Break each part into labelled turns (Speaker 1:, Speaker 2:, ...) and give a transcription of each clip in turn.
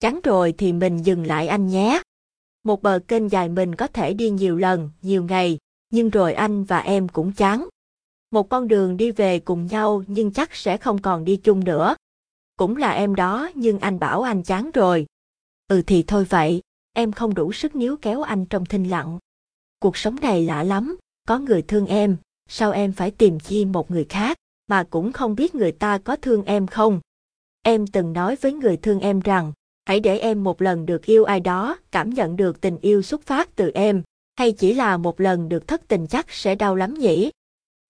Speaker 1: Chán rồi thì mình dừng lại anh nhé. Một bờ kênh dài mình có thể đi nhiều lần, nhiều ngày, nhưng rồi anh và em cũng chán. Một con đường đi về cùng nhau nhưng chắc sẽ không còn đi chung nữa. Cũng là em đó nhưng anh bảo anh chán rồi. Ừ thì thôi vậy, em không đủ sức níu kéo anh trong thinh lặng. Cuộc sống này lạ lắm, có người thương em, sao em phải tìm chi một người khác, mà cũng không biết người ta có thương em không. Em từng nói với người thương em rằng, hãy để em một lần được yêu ai đó, cảm nhận được tình yêu xuất phát từ em, hay chỉ là một lần được thất tình chắc sẽ đau lắm nhỉ.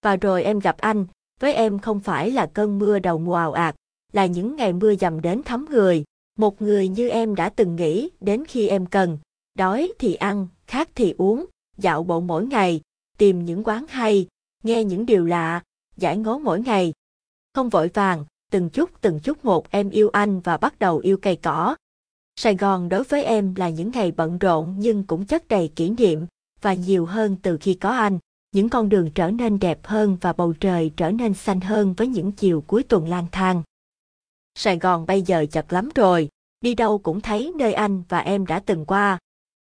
Speaker 1: Và rồi em gặp anh, với em không phải là cơn mưa đầu mùa ào ạt, là những ngày mưa dầm đến thấm người, một người như em đã từng nghĩ đến khi em cần, đói thì ăn, khát thì uống, dạo bộ mỗi ngày, tìm những quán hay, nghe những điều lạ, giải ngố mỗi ngày. Không vội vàng, từng chút từng chút một em yêu anh và bắt đầu yêu cây cỏ. Sài Gòn đối với em là những ngày bận rộn nhưng cũng chất đầy kỷ niệm, và nhiều hơn từ khi có anh. Những con đường trở nên đẹp hơn và bầu trời trở nên xanh hơn với những chiều cuối tuần lang thang. Sài Gòn bây giờ chật lắm rồi, đi đâu cũng thấy nơi anh và em đã từng qua.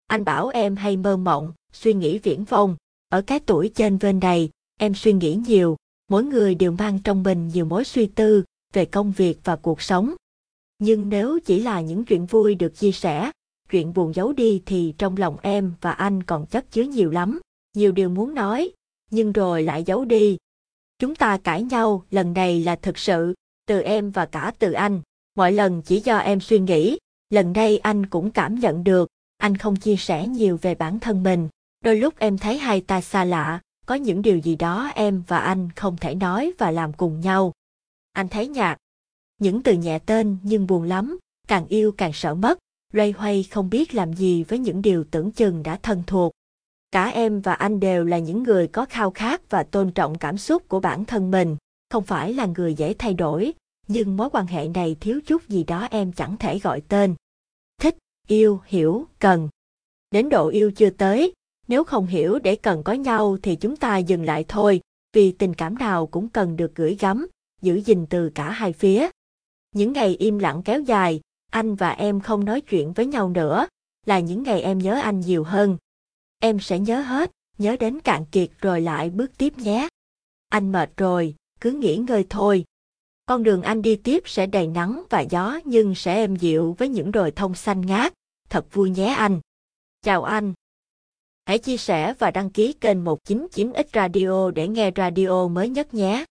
Speaker 1: Anh bảo em hay mơ mộng, suy nghĩ viễn vông. Ở cái tuổi trên bên này, em suy nghĩ nhiều, mỗi người đều mang trong mình nhiều mối suy tư về công việc và cuộc sống. Nhưng nếu chỉ là những chuyện vui được chia sẻ, chuyện buồn giấu đi thì trong lòng em và anh còn chất chứa nhiều lắm, nhiều điều muốn nói, nhưng rồi lại giấu đi. Chúng ta cãi nhau, lần này là thực sự, từ em và cả từ anh. Mọi lần chỉ do em suy nghĩ, lần đây anh cũng cảm nhận được, anh không chia sẻ nhiều về bản thân mình. Đôi lúc em thấy hai ta xa lạ, có những điều gì đó em và anh không thể nói và làm cùng nhau. Anh thấy nhạt. Những từ nhẹ tên nhưng buồn lắm, càng yêu càng sợ mất, loay hoay không biết làm gì với những điều tưởng chừng đã thân thuộc. Cả em và anh đều là những người có khao khát và tôn trọng cảm xúc của bản thân mình, không phải là người dễ thay đổi, nhưng mối quan hệ này thiếu chút gì đó em chẳng thể gọi tên. Thích, yêu, hiểu, cần. Đến độ yêu chưa tới, nếu không hiểu để cần có nhau thì chúng ta dừng lại thôi, vì tình cảm nào cũng cần được gửi gắm, giữ gìn từ cả hai phía. Những ngày im lặng kéo dài, anh và em không nói chuyện với nhau nữa, là những ngày em nhớ anh nhiều hơn. Em sẽ nhớ hết, nhớ đến cạn kiệt rồi lại bước tiếp nhé. Anh mệt rồi, cứ nghỉ ngơi thôi. Con đường anh đi tiếp sẽ đầy nắng và gió nhưng sẽ êm dịu với những đồi thông xanh ngát. Thật vui nhé anh. Chào anh. Hãy chia sẻ và đăng ký kênh 199X Radio để nghe radio mới nhất nhé.